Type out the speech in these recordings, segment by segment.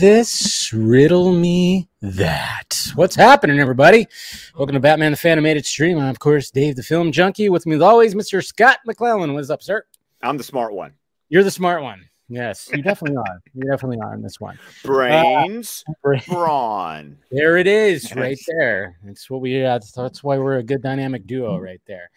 This, riddle me that. What's happening, everybody? Welcome to Batman the Fanimated Stream. I'm, of course, Dave the Film Junkie. With me, as always, Mr. Scott McClellan. What's up, sir? I'm the smart one. You're the smart one. Yes, you definitely are. You definitely are in this one. Brains, Uh, brawn. there it is, right there. That's what we. Uh, that's why we're a good dynamic duo, right there.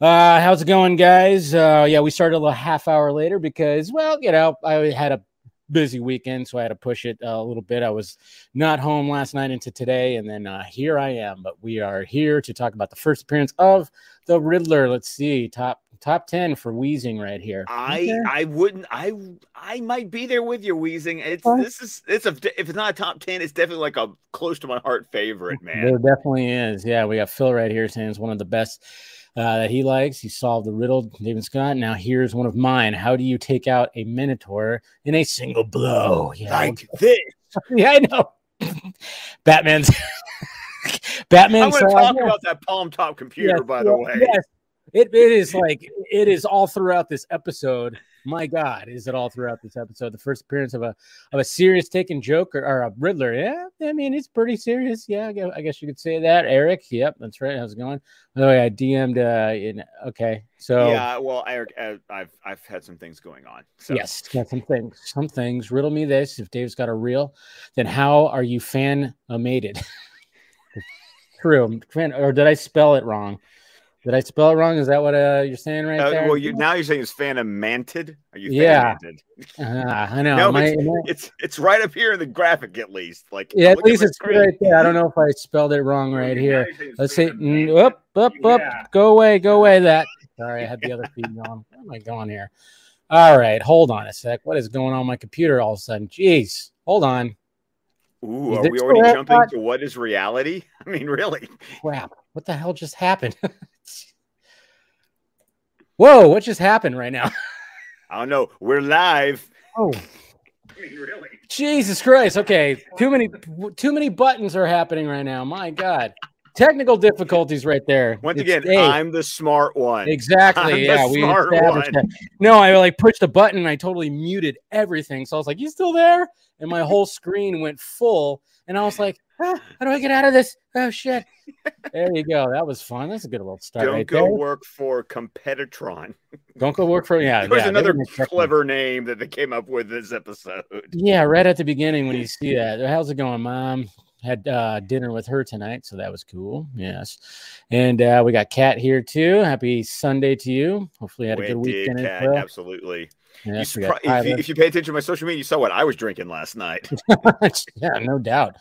Uh, how's it going, guys? Uh, yeah, we started a little half hour later because, well, you know, I had a busy weekend, so I had to push it uh, a little bit. I was not home last night into today, and then uh, here I am. But we are here to talk about the first appearance of the Riddler. Let's see, top top ten for wheezing right here. I Okay. I wouldn't I I might be there with you wheezing. It's Okay. this is it's a if it's not a top ten, it's definitely like a close to my heart favorite, man. There definitely is. Yeah, we got Phil right here saying it's one of the best uh, that he likes. He solved the riddle, David Scott. Now here's one of mine. How do you take out a Minotaur in a single blow? Like this. yeah, I know. Batman's Batman. I'm gonna talk yeah, about that palm top computer, yes, by the way. Yes. It, it is like it is all throughout this episode. My God, is it all throughout this episode? The first appearance of a of a serious taken joke or, a Riddler. Yeah, I mean it's pretty serious. Yeah, I guess, you could say that. Eric, yep, that's right. How's it going? By the way, I DM'd. Uh, in okay, so Yeah, well, Eric, uh, I've I've had some things going on. So yes, got some things. Some things. Riddle me this: If Dave's got a reel, then how are you fan mated? True, fan, or did I spell it wrong? Did I spell it wrong? Is that what uh, you're saying right Uh, there? well, you now you're saying it's phantom manted. Are you Yeah. Ah, I know. No, I- it's, I- it's it's right up here in the graphic at least. Like yeah, at least it's screen. right there. I don't know if I spelled it wrong right here. you're saying it's Let's see. Mm. Up, up, up. Go away, go away. That. Sorry, I had the other feed going. Where am I going here? All right, hold on a sec. What is going on with my computer all of a sudden? Jeez, hold on. Ooh, Is are we already jumping to what is reality? I mean, really? Crap! What the hell just happened? Whoa! What just happened right now? I don't know. We're live. Oh, I mean, really? Jesus Christ! Okay, too many, too many buttons are happening right now. My God, technical difficulties right there. Once It's again, Dave. I'm the smart one. Exactly. I'm the yeah, we smart established one. that. No, I like pushed a button and I totally muted everything. So I was like, "You still there?" And my whole screen went full, and I was like, ah, "How do I get out of this?" Oh shit! There you go. That was fun. That's a good little start. Don't right go there. work for Competitron. Don't go work for yeah. There's yeah, another they me. clever name that they came up with this episode. Yeah, right at the beginning when you see that. How's it going, mom? Had uh, dinner with her tonight, so that was cool. Yes, and uh, we got Kat here too. Happy Sunday to you. Hopefully, you had a good did, weekend. as Kat, well. absolutely. Yes, we surpri- got if, you, if you pay attention to my social media, you saw what I was drinking last night. yeah, no doubt.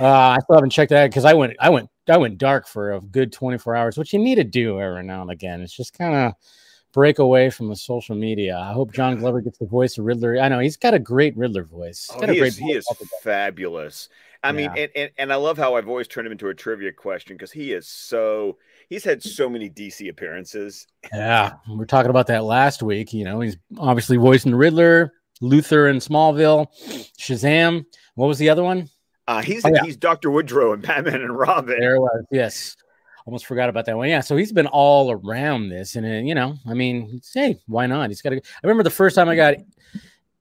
Uh, I still haven't checked that because I went, I went, I went dark for a good 24 hours, which you need to do every now and again. It's just kind of break away from the social media. I hope John Glover gets the voice of Riddler. I know he's got a great Riddler voice. He's Oh, he, is, he is fabulous. I mean, and, and, and I love how I've always turned him into a trivia question because he is so he's had so many DC appearances. Yeah, we were talking about that last week. You know, he's obviously voicing Riddler, Luther in Smallville, Shazam. What was the other one? Uh, he's Oh, yeah. he's Doctor Woodrue and Batman and Robin. There was. Yes. Almost forgot about that one. Yeah. So he's been all around this. And, uh, you know, I mean, hey, why not? He's got to. I remember the first time I got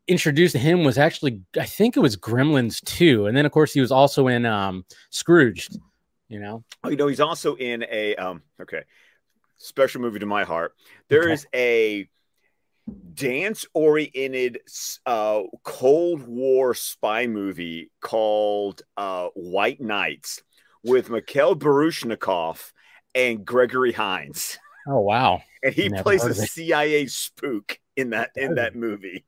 introduced to him was actually, I think it was Gremlins 2. And then, of course, he was also in um, Scrooged, you know? Oh, you know, he's also in a um okay special movie to my heart. There Okay. is a dance oriented uh Cold War spy movie called uh White Knights with Mikhail Baryshnikov and Gregory Hines. Oh, wow. And he Never plays a heard of it. CIA spook in that in that movie.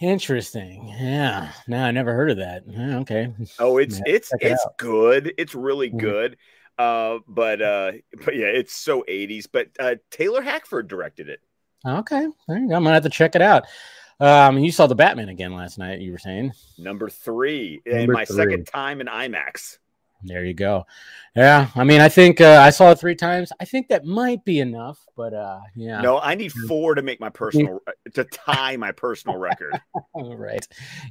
Interesting. Yeah. No, I never heard of that. Yeah, okay. Oh, it's Yeah, it's it it's good. It's really good. Uh, but uh, but yeah, it's so 80s. But uh, Taylor Hackford directed it. Okay. There you go. I'm going to have to check it out. Um, you saw the Batman again last night, you were saying. Number three, in Number my three. second time in IMAX. There you go. Yeah, I mean, I think uh, I saw it three times. I think that might be enough, but uh, yeah, No, I need Mm. four to make my personal to tie my personal record. All right.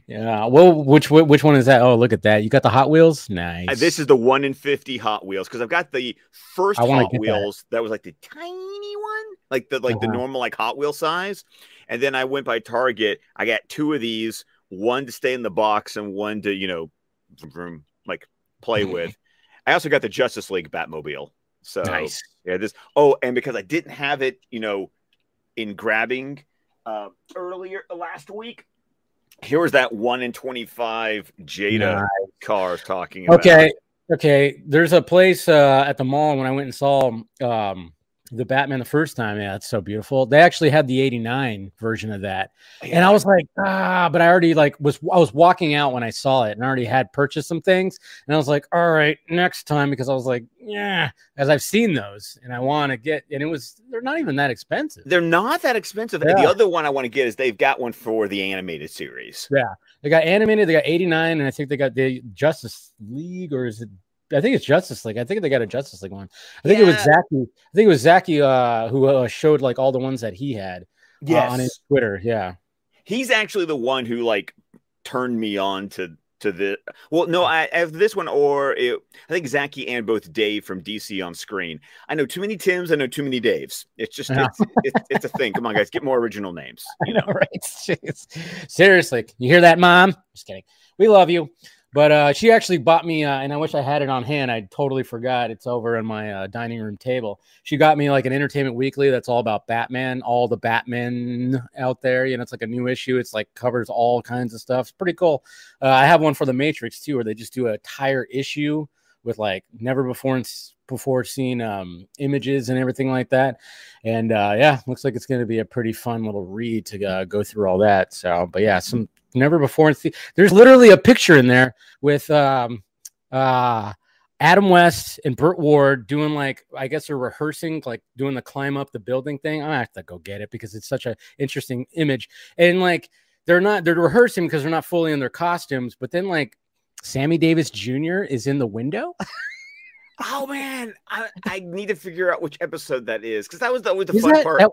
Yeah. Well, which which one is that? Oh, look at that! You got the Hot Wheels. Nice. Uh, this is the one in fifty Hot Wheels because I've got the first Hot get that. Wheels that. was like the tiny one, like the like the Uh-huh. normal like Hot Wheel size, and then I went by Target. I got two of these one to stay in the box and one to you know, like play with. I also got the Justice League Batmobile. So Nice. yeah, this. Oh, and because I didn't have it, you know, in grabbing uh, earlier last week, here was that one in twenty five Jada Nice. car I talking about. Okay. Okay. There's a place uh, at the mall when I went and saw um, the Batman the first time. Yeah, it's so beautiful. They actually had the 89 version of that. And I was like, ah, but I already like was I was walking out when I saw it and I already had purchased some things. And I was like, all right, next time, because I was like, yeah, as I've seen those and I want to get and it was they're not even that expensive. They're not that expensive. And the other one I want to get is they've got one for the animated series. Yeah. They got animated, they got 89, and I think they got the Justice League, or is it? I think it's Justice League. I think they got a Justice League one. I think it was Yeah. Zaki. I think it was Zaki uh, who uh, showed like all the ones that he had uh, on his Twitter. Yeah. He's actually the one who like turned me on to to the well no I have this one or it, I think Zaki and both Dave from DC on screen. I know too many Tims, I know too many Daves. It's just it's, it's, it's a thing. Come on guys, get more original names. You know. right? Jeez. Seriously, you hear that, mom? Just kidding. We love you. But uh, she actually bought me, uh, and I wish I had it on hand. I totally forgot. It's over on my uh, dining room table. She got me like an Entertainment Weekly that's all about Batman, all the Batman out there. You know, it's like a new issue. It's like covers all kinds of stuff. It's pretty cool. Uh, I have one for the Matrix too, where they just do a entire issue with like never before before seen um, images and everything like that. And uh, yeah, looks like it's going to be a pretty fun little read to uh, go through all that. So, but yeah, some never before. And see, there's literally a picture in there with um, uh, Adam West and Burt Ward doing like I guess they're rehearsing, like doing the climb up the building thing. I have to go get it because it's such an interesting image. And like they're not they're rehearsing because they're not fully in their costumes, but then like Sammy Davis Jr. is in the window. Oh man, I, I need to figure out which episode that is because that was the, was the Is fun that, part. that,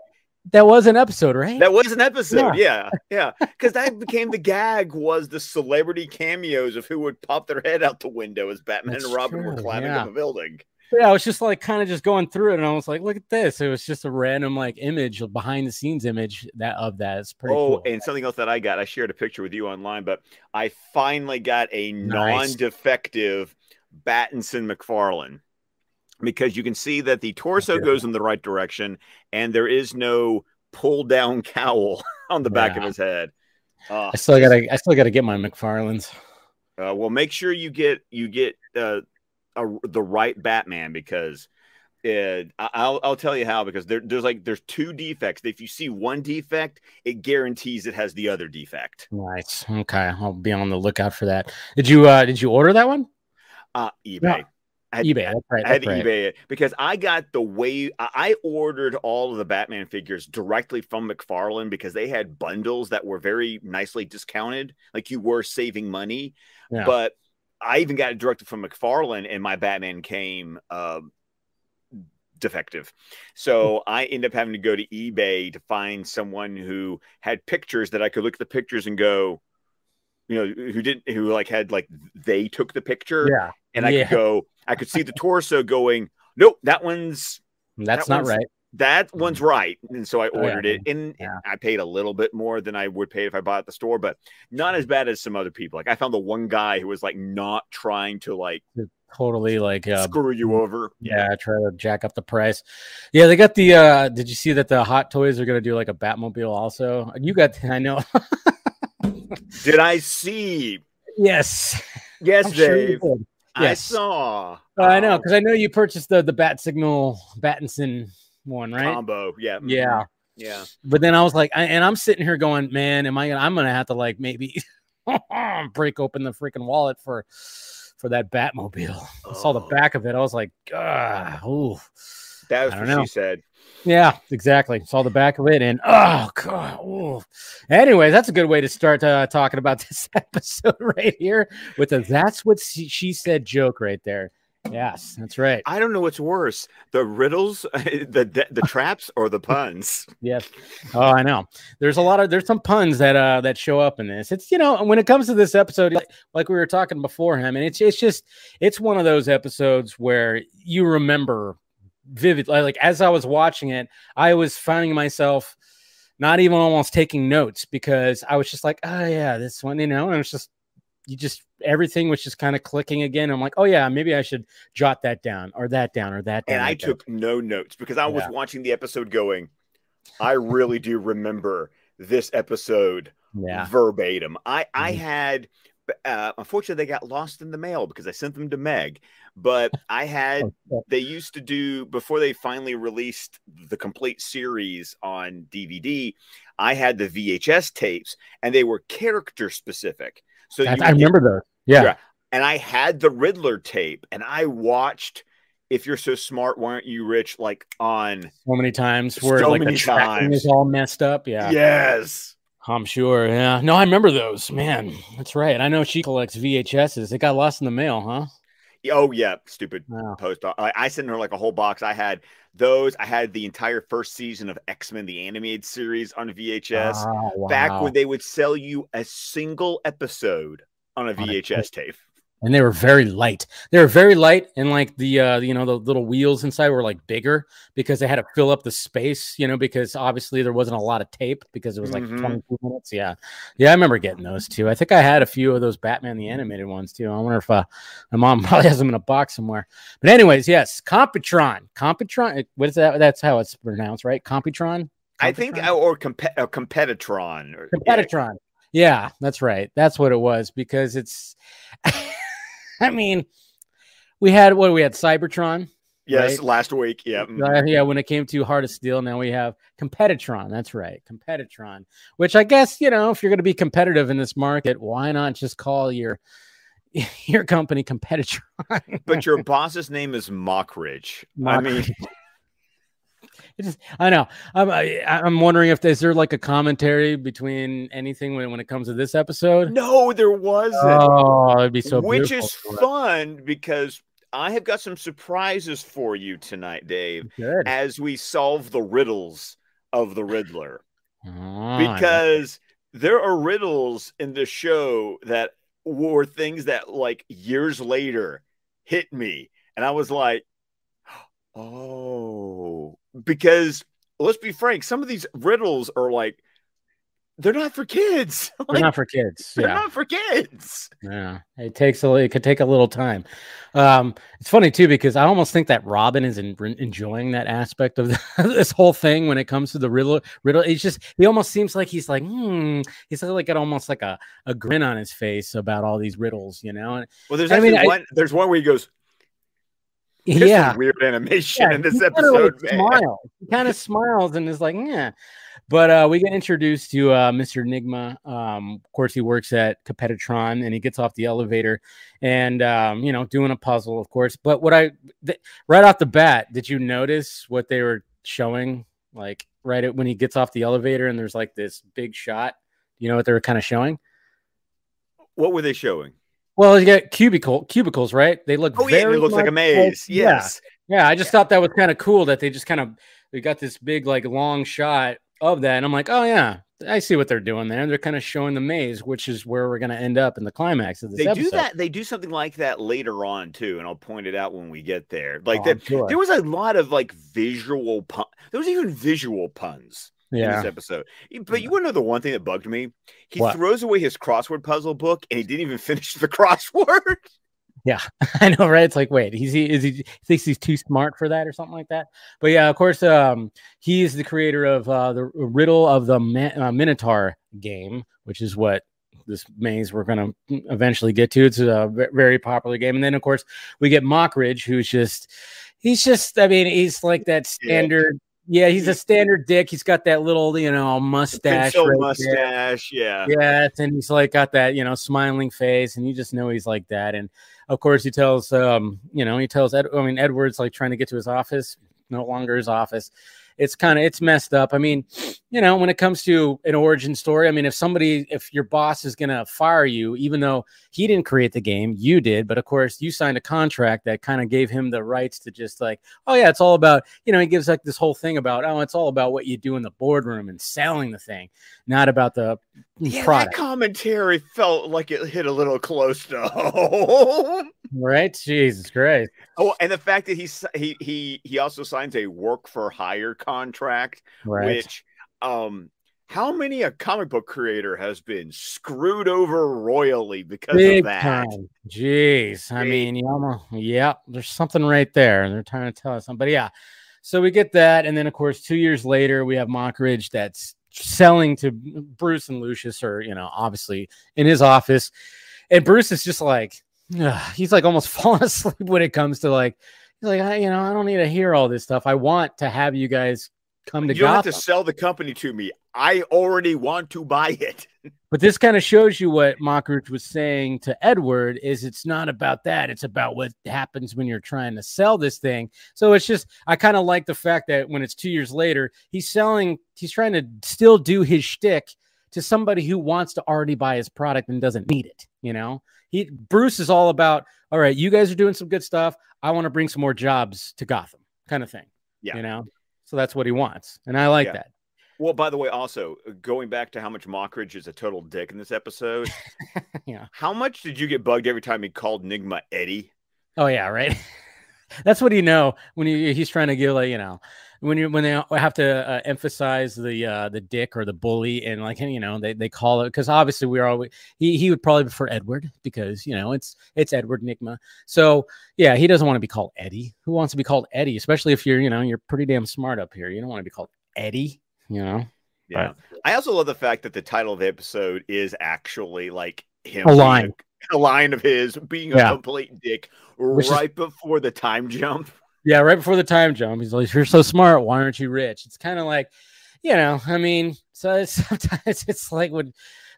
that was an episode, right? That was an episode, yeah, yeah. Because that became the gag was the celebrity cameos of who would pop their head out the window as Batman That's and Robin were climbing yeah. up a building. yeah, I was just like kind of just going through it, and I was like, "Look at this!" It was just a random like image, a behind the scenes image that of that. It's pretty oh, cool. and something else that I got, I shared a picture with you online, but I finally got a Nice. non-defective Battinson McFarlane because you can see that the torso goes in the right direction, and there is no pull down cowl on the back of his head. Uh, I still gotta, I still gotta get my McFarlane's. Uh, well, make sure you get you get uh, a, the right Batman because uh, I- I'll I'll tell you how because there, there's like there's two defects. If you see one defect, it guarantees it has the other defect. Nice. Okay, I'll be on the lookout for that. Did you, uh did you order that one? Uh, eBay. Yeah. Had, eBay. That's right. I had to right. eBay it because I got the way I ordered all of the Batman figures directly from McFarlane because they had bundles that were very nicely discounted, like you were saving money. Yeah. But I even got it directly from McFarlane, and my Batman came um, defective. So Hmm. I ended up having to go to eBay to find someone who had pictures that I could look at the pictures and go, you know, who didn't, who like had like they took the picture, Yeah, and I Yeah. could go, I could see the torso going, nope, that one's that's That not one's- right. that one's right. And so I Oh, yeah. ordered it, and Yeah. I paid a little bit more than I would pay if I bought at the store, but not as bad as some other people. Like I found the one guy who was like not trying to like Totally like, uh, screw you over. yeah, try to jack up the price. Yeah, they got the. uh Did you see that the Hot Toys are gonna do like a Batmobile also? You got, I know. Did I see? yes, Yes, I'm sure did. I Yes. saw. I know uh, because I know you purchased the the Bat Signal Battinson one, right? combo. Yeah. mhm, Yeah. Yeah. But then I was like, I, and I'm sitting here going, man, am I gonna? I'm gonna have to like maybe break open the freaking wallet for for that Batmobile. I saw the Oh, back of it. I was like, ah, ooh. That was what know. she said. Yeah, exactly. Saw the back of it, and oh god. Ooh. Anyways, that's a good way to start uh, talking about this episode right here with the "That's what she, she said" joke right there. Yes, that's right. I don't know what's worse: the riddles, the the, the traps, or the puns. Yes. Oh, I know. There's a lot of there's some puns that uh that show up in this. It's you know when it comes to this episode, like, like we were talking before him, and it's it's just it's one of those episodes where you remember vivid like as I was watching it, I was finding myself not even almost taking notes because I was just like, oh yeah, this one, you know, and it's just you just everything was just kind of clicking again. I'm like, oh yeah, maybe I should jot that down or that down or that down. And I took no notes because I was Yeah. watching the episode going, I really do remember this episode yeah, verbatim. I I Mhm. had uh, unfortunately they got lost in the mail because I sent them to Meg, but I had Oh, they used to do before they finally released the complete series on DVD. I had the VHS tapes and they were character specific. So I get- remember those. Yeah, Yeah. and I had the Riddler tape and I watched if you're so smart, why aren't you rich? Like on so many times where So like many the tracking is all messed up. Yeah. yes. I'm sure. Yeah. No, I remember those. Man, that's right. I know she collects VHSs. It got lost in the mail, huh? Oh yeah, stupid Wow. post. I, I sent her like a whole box. I had those. I had the entire first season of X Men the animated series on VHS. Oh, Back when they would sell you a single episode on a On a VHS tape. And they were very light. They were very light, and like the uh, you know the little wheels inside were like bigger because they had to fill up the space. You know, because obviously there wasn't a lot of tape because it was like Mhm. 22 minutes. Yeah, yeah, I remember getting those too. I think I had a few of those Batman the animated ones too. I wonder if uh, my mom probably has them in a box somewhere. But anyways, yes, Computron, Computron. What is that? That's how it's pronounced, right? Computron. I think, or comp- uh, Competitron. Or, yeah. Yeah, that's right. That's what it was because it's. I mean, we had what we had Cybertron. Yes, right? last week. Yeah. mhm. Uh, yeah, when it came to Heart of Steel, now we have Competitron. That's right, Competitron. Which I guess you know, if you're going to be competitive in this market, why not just call your your company Competitron? But your boss's name is Mockridge. I mean, It just, I know. I'm I, I'm wondering if is there like a commentary between anything when when it comes to this episode. no, there wasn't. Oh, it'd be so which is fun because I have got some surprises for you tonight, Dave, Good. as we solve the riddles of the Riddler. Oh, Because there are riddles in the show that were things that, like, years later hit me. And I was like, oh, because let's be frank, some of these riddles are like, they're not for kids. They're not for kids. they're Yeah. not for kids. Yeah, it takes a it could take a little time. Um, it's funny too because I almost think that Robin is en- enjoying that aspect of this whole thing when it comes to the riddle. Riddle, it's just he almost seems like he's like, hmm, he's like got almost like a, a grin on his face about all these riddles, you know? And Well, there's I mean, actually I- one. There's one where he goes, Yeah, weird animation yeah, in this episode, smiles. He kind of smiles and is like, yeah. But uh, we get introduced to uh, Mr. Enigma. Um, of course, he works at Competitron, and he gets off the elevator, and um, you know, doing a puzzle, of course. But what I th- right off the bat, did you notice what they were showing? Like right at, when he gets off the elevator, and there's like this big shot. You know what they were kind of showing? What were they showing? Well, you get cubicle cubicles, right? They look. Oh yeah, very it looks like a maze. yeah. Yes. Yeah, I just thought that was kind of cool that they just kind of we got this big like long shot of that, and I'm like, oh yeah, I see what they're doing there. They're kind of showing the maze, which is where we're gonna end up in the climax of this They episode. do that. They do something like that later on too, and I'll point it out when we get there. Like Oh, that, sure. there was a lot of like visual pun. There was even visual puns yeah, this episode. But you want to know the one thing that bugged me? He What? throws away his crossword puzzle book, and he didn't even finish the crossword. Yeah, I know, right? It's like, wait, he's he is he thinks he's too smart for that or something like that. But yeah, of course, um, he is the creator of uh, the riddle of the Ma- uh, Minotaur game, which is what this maze we're gonna eventually get to. It's a very popular game, and then of course we get Mockridge, who's just he's just, I mean, he's like that standard. Yeah, he's a standard dick. He's got that little, you know, mustache. Right there. mustache. Yeah. Yes, and he's like got that, you know, smiling face, and you just know he's like that. And of course, he tells, um, you know, he tells Ed. I mean, Edward's like trying to get to his office, no longer his office. It's kind of it's messed up. I mean, you know, when it comes to an origin story, I mean, if somebody, if your boss is gonna fire you, even though he didn't create the game, you did, but of course, you signed a contract that kind of gave him the rights to just like, oh yeah, it's all about, you know, he gives like this whole thing about, oh, it's all about what you do in the boardroom and selling the thing, not about the Yeah, that commentary felt like it hit a little close to home. Right? Jesus Christ. Oh, and the fact that he he he he also signs a work for hire contract, Right. which um how many a comic book creator has been screwed over royally because Big of that? time. Jeez. I mean, you almost, yeah, there's something right there. And they're trying to tell us something. But yeah, so we get that. And then, of course, two years later, we have Mockridge that's selling to Bruce and Lucius, or, you know, obviously in his office. And Bruce is just like, ugh, he's like almost falling asleep when it comes to like, he's like, I, you know, I don't need to hear all this stuff. I want to have you guys come to You don't have to sell the company to me. I already want to buy it. But this kind of shows you what Mockridge was saying to Edward is it's not about that. It's about what happens when you're trying to sell this thing. So it's just I kind of like the fact that when it's two years later, he's selling, he's trying to still do his shtick to somebody who wants to already buy his product and doesn't need it. You know, he Bruce is all about, all right, you guys are doing some good stuff. I want to bring some more jobs to Gotham, kind of thing. Yeah. You know, so that's what he wants. And I like Yeah. that. Well, by the way, also going back to how much Mockridge is a total dick in this episode, yeah. how much did you get bugged every time he called Nigma Eddie? Oh yeah, right. That's what you know when you, he's trying to give like you know when you when they have to uh, emphasize the uh, the dick or the bully and like you know they, they call it because obviously we're always he he would probably prefer Edward because you know it's it's Edward Nigma so yeah he doesn't want to be called Eddie who wants to be called Eddie especially if you're you know you're pretty damn smart up here you don't want to be called Eddie you know Yeah. I also love the fact that the title of the episode is actually like him A line. a, line of his being a Yeah. complete dick Which is- right before the time jump. Yeah, right before the time jump, he's like, "You're so smart. Why aren't you rich?" It's kind of like, you know, I mean, so it's, sometimes it's like when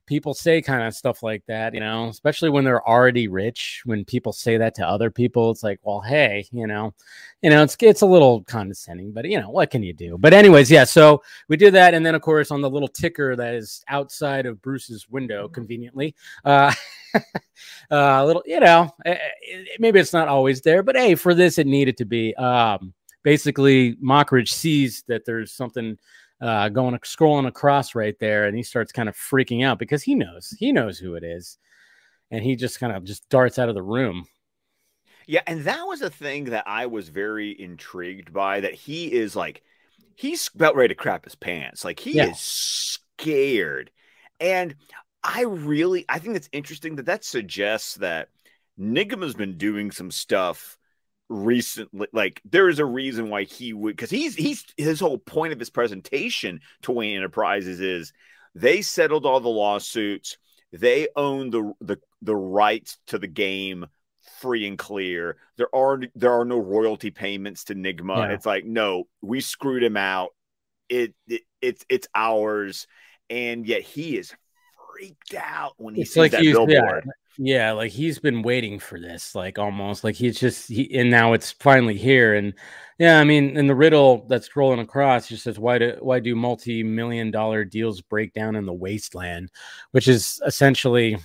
people say kind of stuff like that, you know, especially when they're already rich. When people say that to other people, it's like, well, hey, you know, you know, it's it's a little condescending, but you know, what can you do? But anyways, yeah. So we did that, and then of course on the little ticker that is outside of Bruce's window, conveniently, uh, a little, you know, eh, eh, maybe it's not always there, but hey, for this, it needed to be. Um, basically, Mockridge sees that there's something uh, going scrolling across right there, and he starts kind of freaking out because he knows he knows who it is, and he just kind of just darts out of the room. Yeah, and that was a thing that I was very intrigued by. That he is like, he's about ready to crap his pants. Like he Yeah. is scared, and I really, I think it's interesting that that suggests that Nigma's been doing some stuff recently. Like there is a reason why he would, because he's he's his whole point of his presentation to Wayne Enterprises is they settled all the lawsuits. They own the the the rights to the game free and clear. There are there are no royalty payments to Nigma. Yeah. It's like no, we screwed him out. It, it it's it's ours, and yet he is freaked out when he It's sees like that he's yeah, billboard. yeah, like he's been waiting for this, like almost like he's just he, and now it's finally here. And yeah, I mean, in the riddle that's scrolling across, just says why do why do multi million dollar deals break down in the wasteland, which is essentially.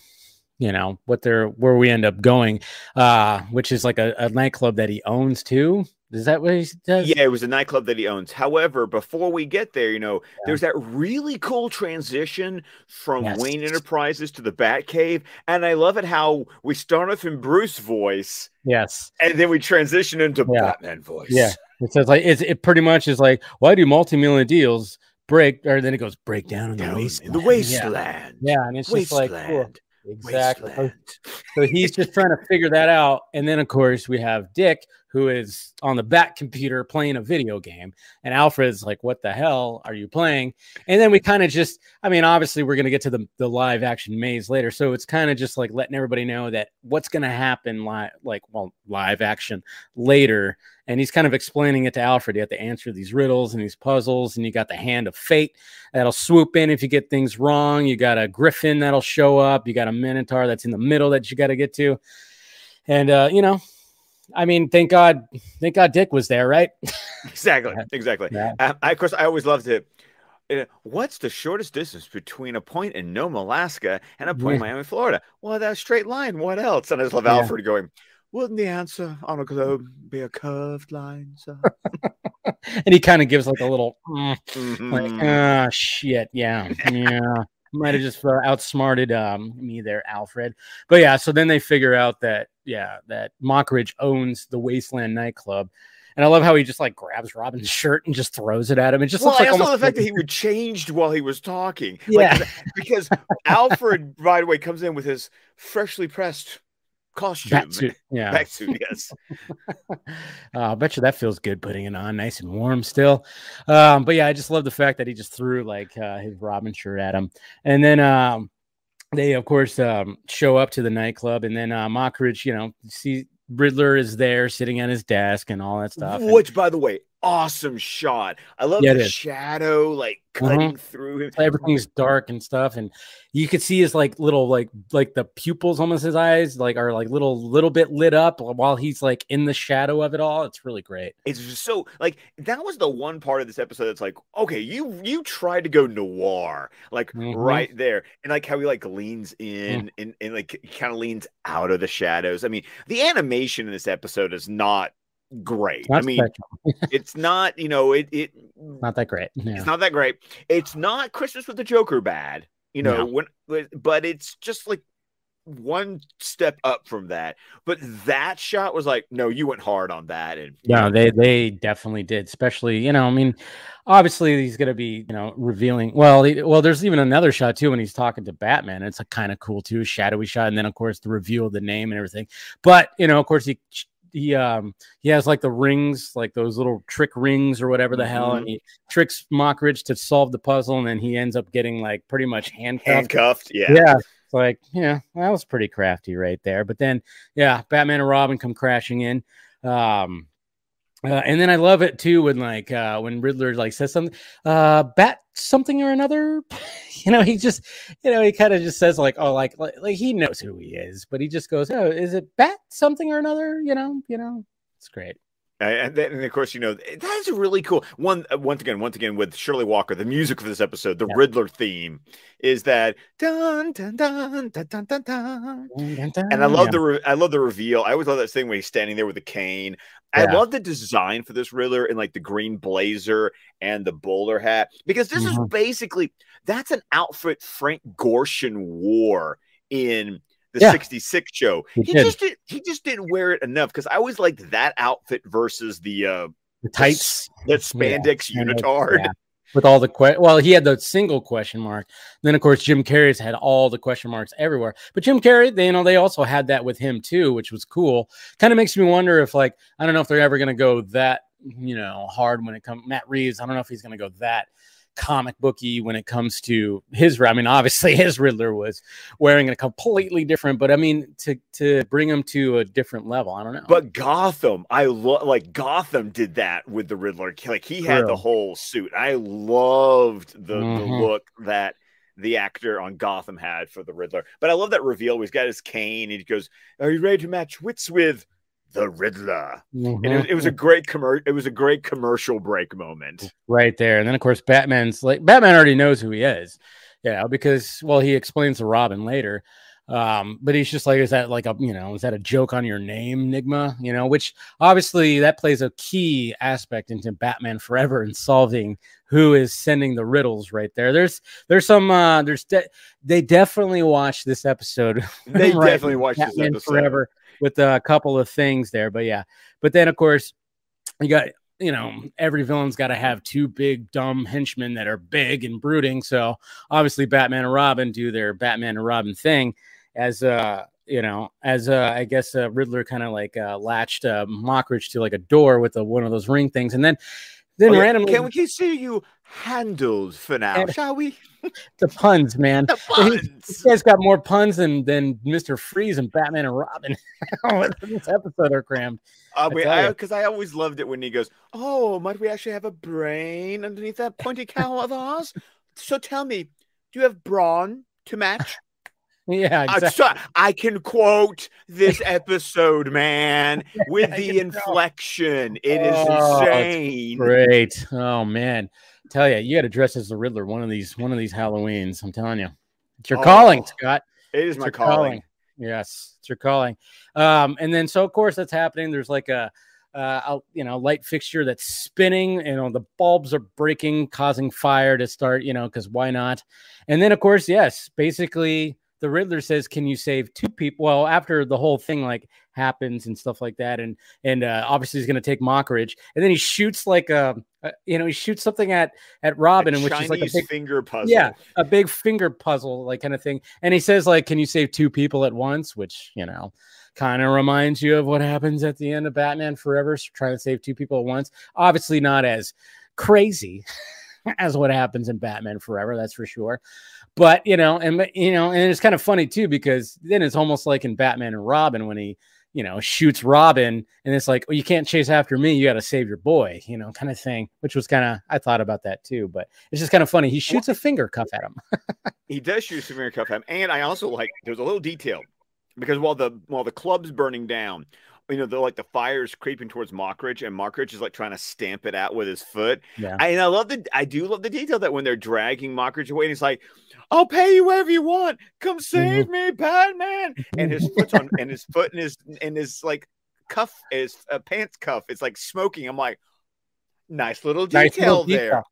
You know what they're where we end up going, uh, which is like a, a nightclub that he owns too. Is that what he does? Yeah, it was a nightclub that he owns. However, before we get there, you know, there's that really cool transition from Yes. Wayne Enterprises to the Batcave, and I love it how we start off in Bruce voice, Yes. and then we transition into Yeah. Batman voice. Yeah. It says like it's it pretty much is like why do multi-million deals break or then it goes break down in the Down wasteland. in the wasteland. Yeah, yeah and it's just like cool. Exactly. Wasteland. So he's just trying to figure that out, and then of course we have Dick who is on the back computer playing a video game, and Alfred's like, "What the hell are you playing?" And then we kind of just, I mean, obviously we're gonna get to the the live action maze later, so it's kind of just like letting everybody know that what's gonna happen live, like well, live action later and he's kind of explaining it to Alfred. You have to answer these riddles and these puzzles, and you got the hand of fate that'll swoop in if you get things wrong. You got a griffin that'll show up. You got a minotaur that's in the middle that you got to get to, and uh, you know, I mean, thank God, thank God, Dick was there, right? Exactly. Exactly. Yeah. Um, I, of course, I always loved it. Uh, What's the shortest distance between a point in Nome, Alaska, and a point in Miami, Florida? Well, that straight line. What else? And I just love Yeah. Alfred going, "Wouldn't the answer on a globe be a curved line, sir?" and he kind of gives like a little, mm, like, Mhm. ah, shit, yeah, yeah. Might have just uh, outsmarted um, me there, Alfred. But yeah, so then they figure out that yeah, that Mockridge owns the Wasteland nightclub, And I love how he just like grabs Robin's shirt and just throws it at him. It just well, looks like I also almost the fact that he would changed while he was talking. Yeah. Like, because Alfred, by the way, comes in with his freshly pressed costume. Batsuit. Yeah. Backsuit, yes. uh, I bet you that feels good putting it on, nice and warm still. Um, but yeah, I just love the fact that he just threw like uh, his Robin shirt at him, and then um, they of course um, show up to the nightclub, and then uh, Mockridge, you know, see Riddler is there sitting at his desk and all that stuff. and- Which, by the way, awesome shot. I love Yeah, the shadow like cutting through him. everything's dark and stuff and you could see his like little like like the pupils almost his eyes like are like little little bit lit up while he's like in the shadow of it all it's really great It's just so like that was the one part of this episode that's like, okay, you you tried to go noir, like Mhm. right there, and like how he like leans in and, and like kind of leans out of the shadows. I mean, the animation in this episode is not great. I mean, it's not you know it it not that great yeah. it's not that great. It's not Christmas with the Joker bad, you know, No. when but it's just like one step up from that. But that shot was like, no, you went hard on that, and Yeah, they they definitely did. Especially, you know, I mean, obviously he's gonna be, you know, revealing. Well, he, well, there's even another shot too when he's talking to Batman. It's a kind of cool too, shadowy shot, and then of course the reveal of the name and everything. But you know, of course he he um he has like the rings, like those little trick rings or whatever the hell, and he tricks Mockridge to solve the puzzle, and then he ends up getting like pretty much handcuffed. handcuffed. Yeah. Yeah. It's like, yeah, that was pretty crafty right there. But then, yeah, Batman and Robin come crashing in. Um, uh, and then I love it too when like uh when Riddler like says something, uh, bat something or another. you know, he just, you know, he kind of just says like, oh, like, like like he knows who he is, but he just goes, oh, is it bat something or another? You know, you know, it's great. And then, and of course, you know that is really cool. One uh, once again, once again with Shirley Walker, the music for this episode, the Yeah. Riddler theme, is that dun dun dun dun dun dun dun. And I love the re- I love the reveal. I always love that thing when he's standing there with the cane. I love the design for this Riddler in like the green blazer and the bowler hat because this is Mhm. basically that's an outfit Frank Gorshin wore in the Yeah. 66 show. He He, did. just did he just didn't wear it enough because I always liked that outfit versus the uh the tights. that spandex And it's- unitard. yeah, with all the que- well, he had the single question mark. Then of course Jim Carrey's had all the question marks everywhere. But Jim Carrey, they you know they also had that with him too, which was cool. Kind of makes me wonder if like I don't know if they're ever going to go that you know hard when it comes Matt Reeves. I don't know if he's going to go that comic booky when it comes to his I mean obviously his Riddler was wearing a completely different but I mean to to bring him to a different level I don't know But Gotham, I love like Gotham did that with the Riddler. Like he had the whole suit. I loved the, the Mhm. look that the actor on Gotham had for the Riddler. But I love that reveal. He's got his cane and he goes, "Are you ready to match wits with the Riddler?" And it was, it was a great commer- It was a great commercial break moment. right there. And then of course Batman's like Batman already knows who he is, you know, because well he explains to Robin later. Um, but he's just like, is that like a you know, is that a joke on your name, Nigma? You know, which obviously that plays a key aspect into Batman Forever and solving who is sending the riddles right there. There's there's some uh there's de- they definitely watched this episode. They right, definitely watched this episode. Forever with a couple of things there, but yeah. But then of course you got you know every villain's got to have two big dumb henchmen that are big and brooding. So obviously Batman and Robin do their Batman and Robin thing as uh you know as uh I guess uh, Riddler kind of like uh latched uh, Mockridge to like a door with a, one of those ring things, and then then Oh, randomly Can we can see you handled for now, shall we? the puns, man. The This puns. guy's got more puns than than Mister Freeze and Batman and Robin. this episode are crammed. Uh, wait, tell I because I always loved it when he goes, "Oh, might we actually have a brain underneath that pointy cowl of ours?" So tell me, do you have brawn to match? Yeah, I, exactly. so- I can quote this episode, man, with the inflection. It is Oh, insane. Great. Oh man. Tell you, you got to dress as the Riddler one of these one of these Halloweens. I'm telling you. It's your calling, Oh, Scott. It is It's my your calling. Yes, it's your calling. Um, and then so of course that's happening. There's like a uh, a, you know, light fixture that's spinning. You know, the bulbs are breaking, causing fire to start. You know, because why not? And then of course, yes, basically the Riddler says, "Can you save two people?" Well, after the whole thing like happens and stuff like that, and and uh, obviously he's going to take Mockridge, and then he shoots like a, a, you know he shoots something at at Robin, A which is like a big finger puzzle. yeah, a big finger puzzle like kind of thing. And he says like, "Can you save two people at once?" Which you know kind of reminds you of what happens at the end of Batman Forever, so trying to save two people at once. Obviously not as crazy as what happens in Batman Forever, that's for sure. But you know, and you know, and it's kind of funny too because then it's almost like in Batman and Robin when he you know shoots Robin and it's like, oh, you can't chase after me, you got to save your boy, you know, kind of thing. Which was kind of I thought about that too, but it's just kind of funny. He shoots a finger cuff at him. he does shoot a finger cuff at him, and I also like there's a little detail because while the while the club's burning down, you know, the like the fire's creeping towards Mockridge, and Mockridge is like trying to stamp it out with his foot. Yeah. I, and I love the I do love the detail that when they're dragging Mockridge away, and he's like, "I'll pay you whatever you want. Come save me, Batman!" And his foot's on, and his foot and his and his like cuff, his uh, pants cuff, it's like smoking. I'm like, nice little detail Nice little there. detail.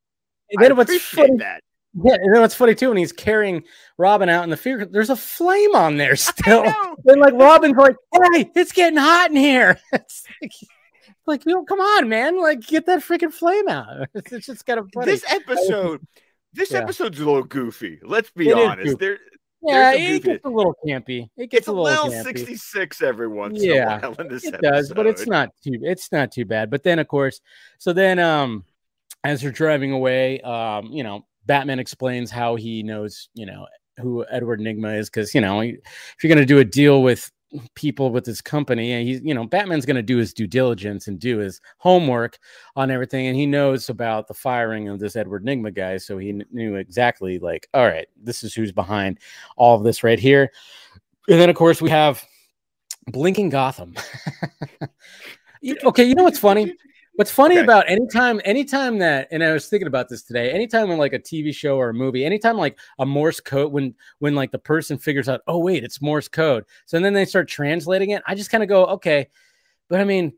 And then I what's funny, that. Yeah, and then what's funny too when he's carrying Robin out in the field, there's a flame on there still. Then like Robin's like, "Hey, it's getting hot in here." It's like, like you know, come on, man, like get that freaking flame out. It's just kind of funny. This episode, this Yeah. episode's a little goofy. Let's be It honest. There, yeah, it gets a little campy. It gets it's a little little campy. 66 every once Yeah, in a while in this it episode. does, but it's not too it's not too bad. But then of course, so then um as they're driving away, um, you know, Batman explains how he knows, you know, who Edward Nigma is, because you know, if you're gonna do a deal with people with his company, and he's you know, Batman's gonna do his due diligence and do his homework on everything, and he knows about the firing of this Edward Nigma guy, so he kn- knew exactly like, all right, this is who's behind all of this right here. And then of course we have Blinking Gotham. Okay, you know what's funny? What's funny Okay. about anytime, anytime that, and I was thinking about this today, anytime when like a TV show or a movie, anytime like a Morse code, when when like the person figures out, oh wait, it's Morse code, so then they start translating it, I just kind of go, okay, but I mean,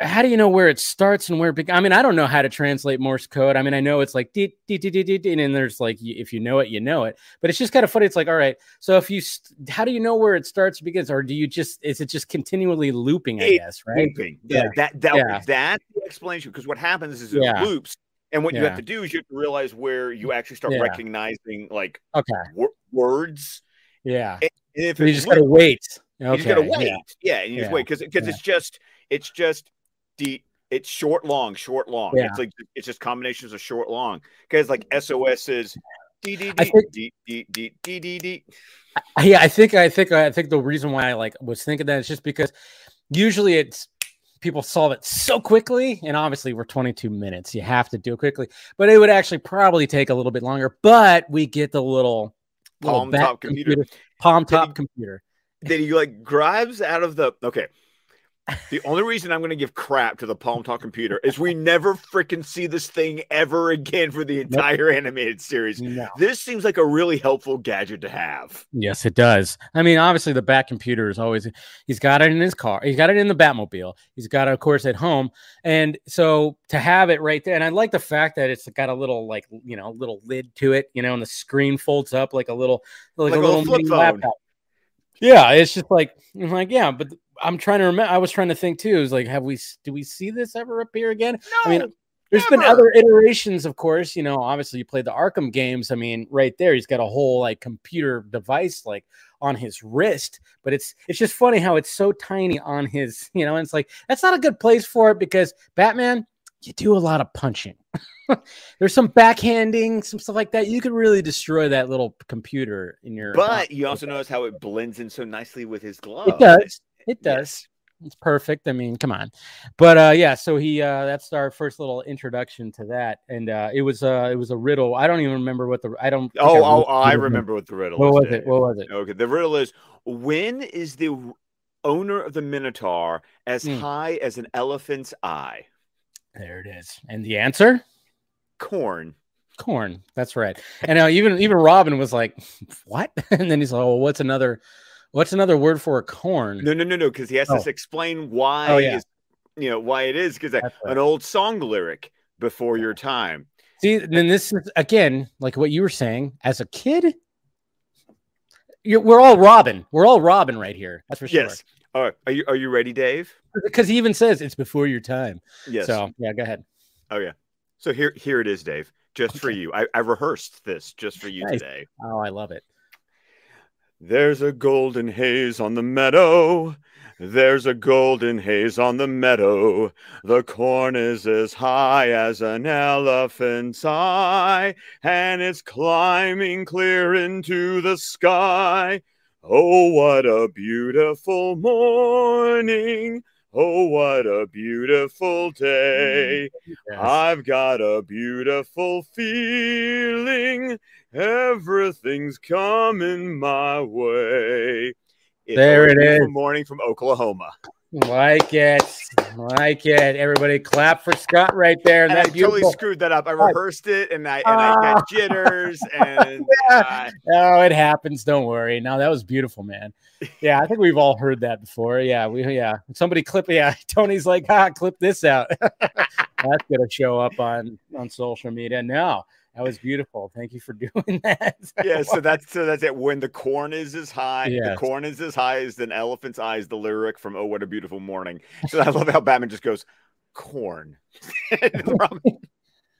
how do you know where it starts and where it be- I mean, I don't know how to translate Morse code. I mean, I know it's like dee, dee, dee, dee, dee, dee, and then there's like if you know it, you know it. But it's just kind of funny. It's like, all right, so if you, st- how do you know where it starts begins, or do you just is it just continually looping? I guess, right? Looping. Yeah. Yeah, that that Yeah. that's the explanation. Because what happens is it Yeah. loops, and what you have to do is you have to realize where you actually start Yeah. recognizing like Okay, wor- words. yeah. And if you just gotta wait. you just gotta wait. yeah. Yeah, and you just wait because because Yeah. it's just it's just the it's short long short long. Yeah. It's like it's just combinations of short long because like mm-hmm. SOS is. D D D D D D D D. Yeah, I think I think I think the reason why I like was thinking that is just because usually it's people solve it so quickly, and obviously we're 22 minutes. You have to do it quickly, but it would actually probably take a little bit longer. But we get the little, little Palm top computer. palm Can top computer. that he like grabs out of the okay. The only reason I'm going to give crap to the Palm Top computer is we never freaking see this thing ever again for the entire animated series. No. This seems like a really helpful gadget to have. Yes, it does. I mean, obviously, the Bat computer is always, he's got it in his car. He's got it in the Batmobile. He's got it, of course, at home. And so to have it right there, and I like the fact that it's got a little, like, you know, little lid to it, you know, and the screen folds up like a little, like, Like a a little little laptop. Yeah, it's just like, I'm like, yeah, but I'm trying to remember. I was trying to think too. Is like, have we, do we see this ever appear again? No, I mean, there's been other iterations, of course. You know, obviously, you played the Arkham games. I mean, right there, he's got a whole like computer device like on his wrist. But it's it's just funny how it's so tiny on his. You know, and it's like that's not a good place for it because Batman, you do a lot of punching. There's some backhanding, some stuff like that. You could really destroy that little computer in your. but you also notice how it blends in so nicely with his glove. it does. It does. It's perfect. I mean, come on. But uh yeah, so he uh that's our first little introduction to that. And uh it was uh it was a riddle. I don't even remember what the I don't Oh, oh, I remember what the riddle What is. was it? What was it? Okay, the riddle is when is the owner of the Minotaur as Hmm. high as an elephant's eye? There it is. And the answer? Corn. Corn. That's right. And uh, even even Robin was like, "What?" And then he's like, "Oh, what's another what's another word for a corn?" No, no, no, no, because he has Oh. to explain why. Oh, yeah. is- you know why it is because right. an old song lyric before your time. See, then this is again like what you were saying as a kid. You're, we're all Robin. We're all Robin right here. That's for sure. Yes. All right. Are you are you ready, Dave? Because he even says it's before your time. Yes. So yeah, go ahead. Oh yeah. So here here it is, Dave. Just for you. I, I rehearsed this just for you Nice. today. Oh, I love it. There's a golden haze on the meadow. There's a golden haze on the meadow. The corn is as high as an elephant's eye, and it's climbing clear into the sky. Oh, what a beautiful morning! Oh, what a beautiful day! Yes. I've got a beautiful feeling. Everything's coming my way. It's There it is. Morning from Oklahoma. Like it, like it. Everybody clap for Scott right there. And I that totally beautiful- screwed that up. I rehearsed it and I and I Ah. got jitters and uh, Oh, it happens. Don't worry. No, that was beautiful, man. Yeah, I think we've all heard that before. Yeah, we yeah. Somebody clip. Yeah, Tony's like, ah, clip this out. That's gonna show up on on social media. No, that was beautiful. Thank you for doing that. yeah, so that's so that's it. When the corn is as high, the corn is as high as an elephant's eyes, the lyric from Oh What a Beautiful Morning. So I love how Batman just goes, corn.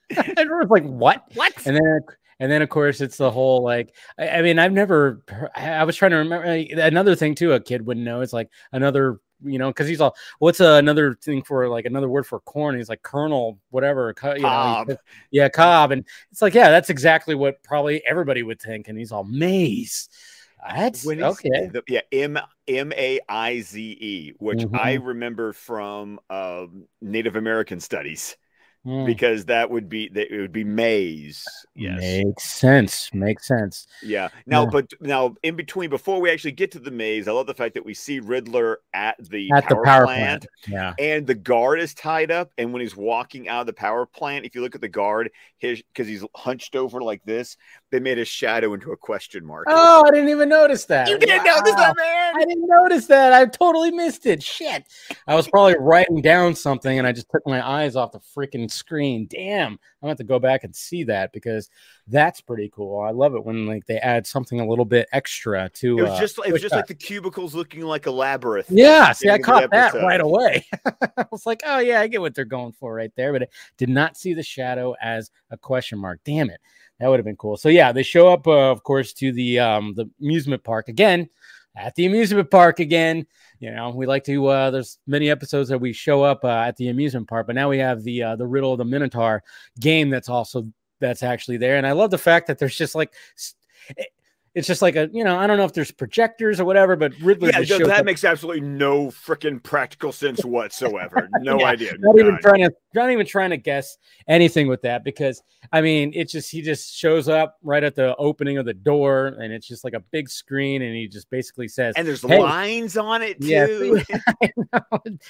And Everyone's like, what? what? And then, and then of course, it's the whole like. I, I mean, I've never. I was trying to remember uh, another thing too. A kid wouldn't know. It's like another, you know, because he's all. What's uh, another thing for like another word for corn? He's like kernel, whatever. You know, cob. says- yeah, cob, and it's like, yeah, that's exactly what probably everybody would think. And he's all maize. That's When okay. the- yeah, M M A I Z E, which I Mm-hmm. remember from um, Native American studies Mm, because that would be that it would be maze. Yes. Makes sense. Makes sense. Yeah. Now, Yeah. but now in between, before we actually get to the maze, I love the fact that we see Riddler at the At the power, power plant, plant. Yeah. and the guard is tied up. And when he's walking out of the power plant, if you look at the guard, his because he's hunched over like this, they made his shadow into a question mark. Oh, I didn't even notice that. you didn't notice that, man? I didn't notice that. I totally missed it. Shit. I was probably writing down something and I just took my eyes off the freaking screen. Damn. I'm gonna have to go back and see that because that's pretty cool. I love it when like they add something a little bit extra to It was uh, just it was just like the cubicles looking like a labyrinth. Yeah, see, I beginning of the caught that right away. I was like, oh yeah, I get what they're going for right there, but I did not see the shadow as a question mark. Damn it. That would have been cool. So yeah, they show up, uh, of course, to the um the amusement park again. At the amusement park again. You know, we like to uh there's many episodes that we show up uh, at the amusement park, but now we have the uh the riddle of the Minotaur game that's also that's actually there. And I love the fact that there's just like it's just like a you know, I don't know if there's projectors or whatever, but Riddler Yeah, no, that up makes absolutely no freaking practical sense whatsoever. No Yeah, idea. not even trying to not even trying to guess anything with that because I mean it's just he just shows up right at the opening of the door and it's just like a big screen and he just basically says And there's Hey. lines on it too. Yeah, and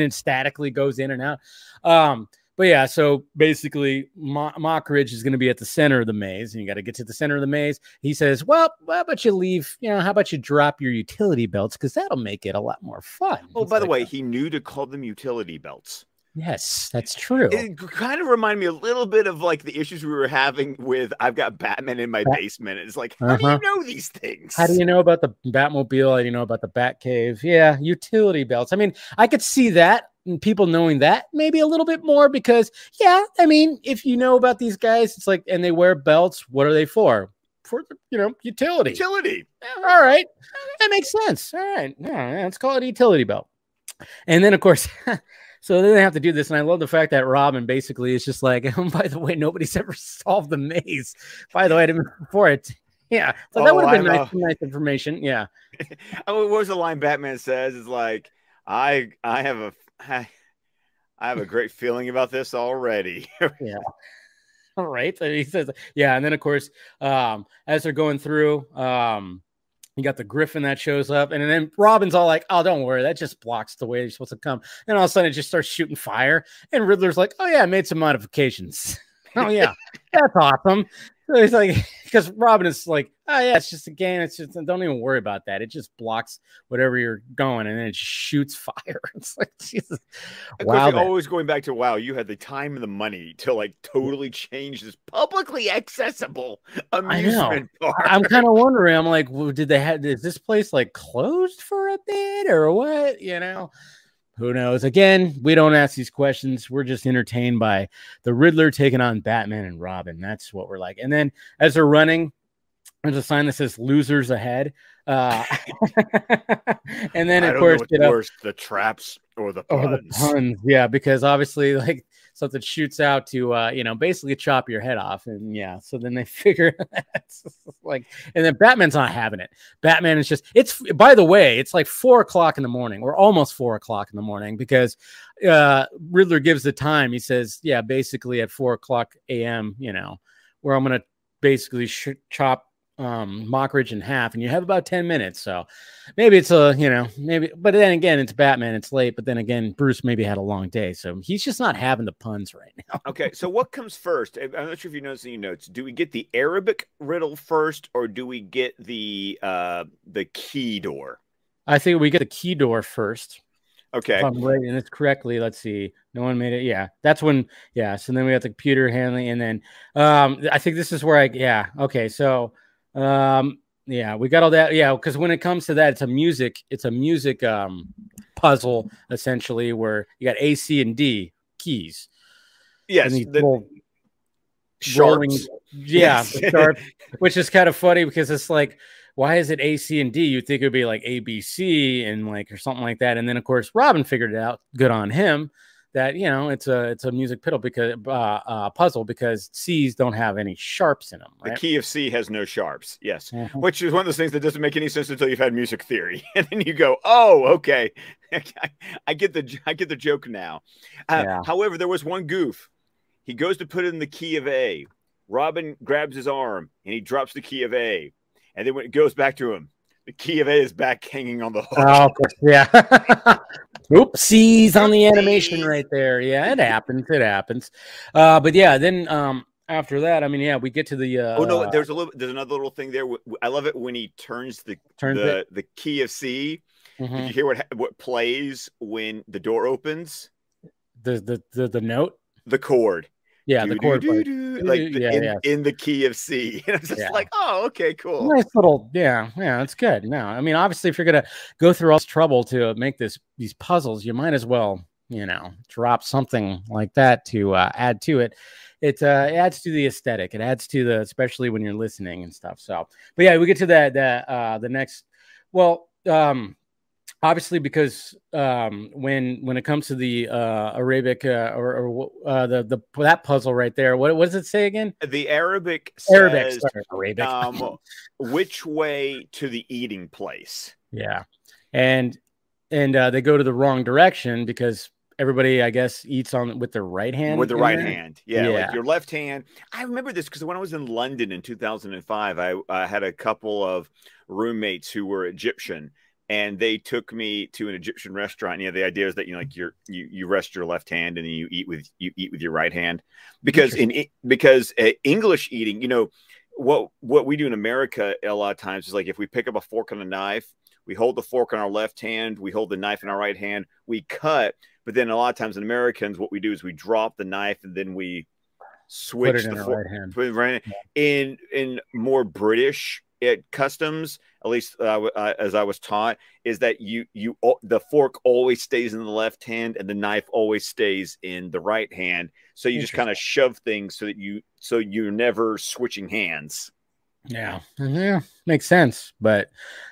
it statically goes in and out. Um, but yeah, so basically, Mo- Mockridge is going to be at the center of the maze, and you got to get to the center of the maze. He says, "Well, how about you leave? You know, how about you drop your utility belts because that'll make it a lot more fun." Oh, It's by the like, way, he knew to call them utility belts. yes, that's true. It kind of reminded me a little bit of like the issues we were having with I've got Batman in my Bat- basement. It's like, how do Uh-huh. you know these things? How do you know about the Batmobile? How do you know about the Batcave? Yeah, utility belts. I mean, I could see that people knowing that maybe a little bit more because, yeah, I mean, if you know about these guys, it's like, and they wear belts. What are they for? For you know, utility. utility? All right, that makes sense. All right, yeah, let's call it a utility belt. And then, of course. So then they have to do this, and I love the fact that Robin basically is just like, oh, by the way, nobody's ever solved the maze. By the way, I didn't before it. Yeah, so that Oh, would have been nice, nice information. Yeah, Oh, what was the line Batman says? Is like, I I have a I, I have a great feeling about this already. yeah. all right. He says, yeah, and then of course, um, as they're going through, um, you got the Griffin that shows up, and then Robin's all like, "Oh, don't worry, that just blocks the way you're supposed to come." And all of a sudden, it just starts shooting fire, and Riddler's like, "Oh yeah, I made some modifications." oh yeah, that's awesome. So it's like because Robin is like, oh yeah, it's just a game. It's just don't even worry about that. It just blocks whatever you're going, and then it shoots fire. It's like Jesus. Wow. Always going back to wow, you had the time and the money to like totally change this publicly accessible amusement park. I'm kind of wondering. I'm like, well, did they have? Is this place like closed for a bit or what? You know who knows? Again, we don't ask these questions. We're just entertained by the Riddler taking on Batman and Robin. That's what we're like. And then as they're running, there's a sign that says "losers ahead." Uh, and then of course, you know, worse, the traps or the puns. Or the puns, yeah, because obviously, like something shoots out to uh, you know basically chop your head off, and yeah, so then they figure that's like, and then Batman's not having it. Batman is just it's by the way, it's like four o'clock in the morning, or almost four o'clock in the morning, because uh, Riddler gives the time. He says, yeah, basically at four o'clock a.m. You know, where I'm gonna basically sh- chop um Mockridge in half, and you have about 10 minutes. So maybe it's a you know, maybe but then again, it's Batman, it's late, but then again, Bruce maybe had a long day. So he's just not having the puns right now. okay, so what comes first? I'm not sure if you noticed any notes. Do we get the Arabic riddle first, or do we get the uh the key door? I think we get the key door first. Okay. If I'm writing this correctly. Let's see. No one made it. Yeah. That's when, yeah. So then we got the computer handling. And then um I think this is where I yeah. Okay. So um, yeah, we got all that. Yeah, because when it comes to that, it's a music, it's a music um puzzle essentially where you got A, C, and D keys. Yes, the rolling, yeah, yes. sharp, which is kind of funny because it's like, why is it A, C, and D? You'd think it would be like A, B, C, and like or something like that. And then of course Robin figured it out. Good on him that you know it's a it's a music piddle because uh, uh, puzzle because C's don't have any sharps in them. Right? The key of C has no sharps. Yes, mm-hmm. which is one of those things that doesn't make any sense until you've had music theory, and then you go, "Oh, okay, I get the I get the joke now." Uh, yeah. However, there was one goof. He goes to put in the key of A. Robin grabs his arm and he drops the key of A, and then when it goes back to him, the key of A is back hanging on the hook. Oh, yeah. Oopsies on the animation right there. Yeah, it happens. It happens. Uh, but yeah, then um, after that, I mean, yeah, we get to the. Uh, oh no, there's a little. There's another little thing there. I love it when he turns the turns the, it. the key of C. Mm-hmm. Did you hear what what plays when the door opens? The the the, the note. The chord. Yeah, the chord like yeah, in, yeah. in, the key of C. And I'm just yeah. like, oh, okay, cool. Nice little, yeah, yeah, it's good. No, I mean, obviously, if you're gonna go through all this trouble to make this these puzzles, you might as well, you know, drop something like that to uh, add to it. It, uh, it adds to the aesthetic. It adds to the, especially when you're listening and stuff. So, but yeah, we get to that that uh, the next. Well, um, obviously because um, when when it comes to the uh, Arabic uh, or, or uh, the the that puzzle right there, what, what does it say again? The Arabic Arabic, says, sorry, Arabic. Um, which way to the eating place? Yeah, and and uh, they go to the wrong direction because everybody, I guess, eats on with their right hand. With the right there? hand, yeah, yeah, like your left hand. I remember this because when I was in London in 2005, I, I had a couple of roommates who were Egyptian and they took me to an Egyptian restaurant. And, you know, the idea is that you know, like you're you you rest your left hand and then you eat with you eat with your right hand, because in because uh, English eating, you know, what what we do in America a lot of times is like if we pick up a fork and a knife, we hold the fork in our left hand, we hold the knife in our right hand, we cut. But then a lot of times in Americans, what we do is we drop the knife and then we switch the fork. Right hand. Right. Yeah. In in more British at customs, at least uh, uh, as I was taught, is that you you the fork always stays in the left hand and the knife always stays in the right hand. So you just kind of shove things so that you so you're never switching hands. Yeah, yeah, makes sense. But,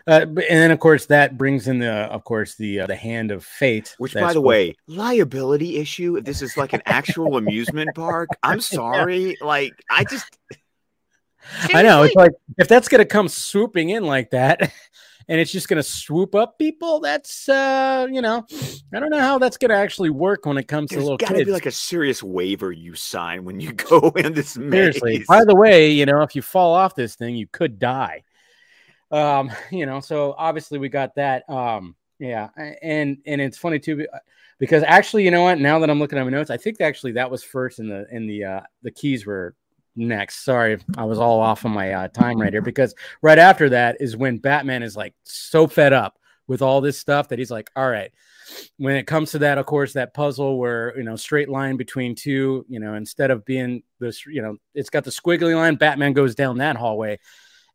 uh, and then of course that brings in the, of course, the uh, the hand of fate. Which, by the way, liability issue. If this is like an actual amusement park, I'm sorry. Like, I just I know. It's like if that's gonna come swooping in like that, and it's just gonna swoop up people, that's uh, you know, I don't know how that's gonna actually work when it comes There's to little It gotta kids. be like a serious waiver you sign when you go in this maze. Seriously. By the way, you know, if you fall off this thing, you could die. Um, you know, so obviously we got that. Um, yeah, and and it's funny too because actually, you know what? Now that I'm looking at my notes, I think actually that was first in the in the uh the keys were next. Sorry, I was all off on my uh, time right here because right after that is when Batman is like so fed up with all this stuff that he's like, all right. When it comes to that, of course, that puzzle where you know straight line between two, you know, instead of being this, you know, it's got the squiggly line. Batman goes down that hallway,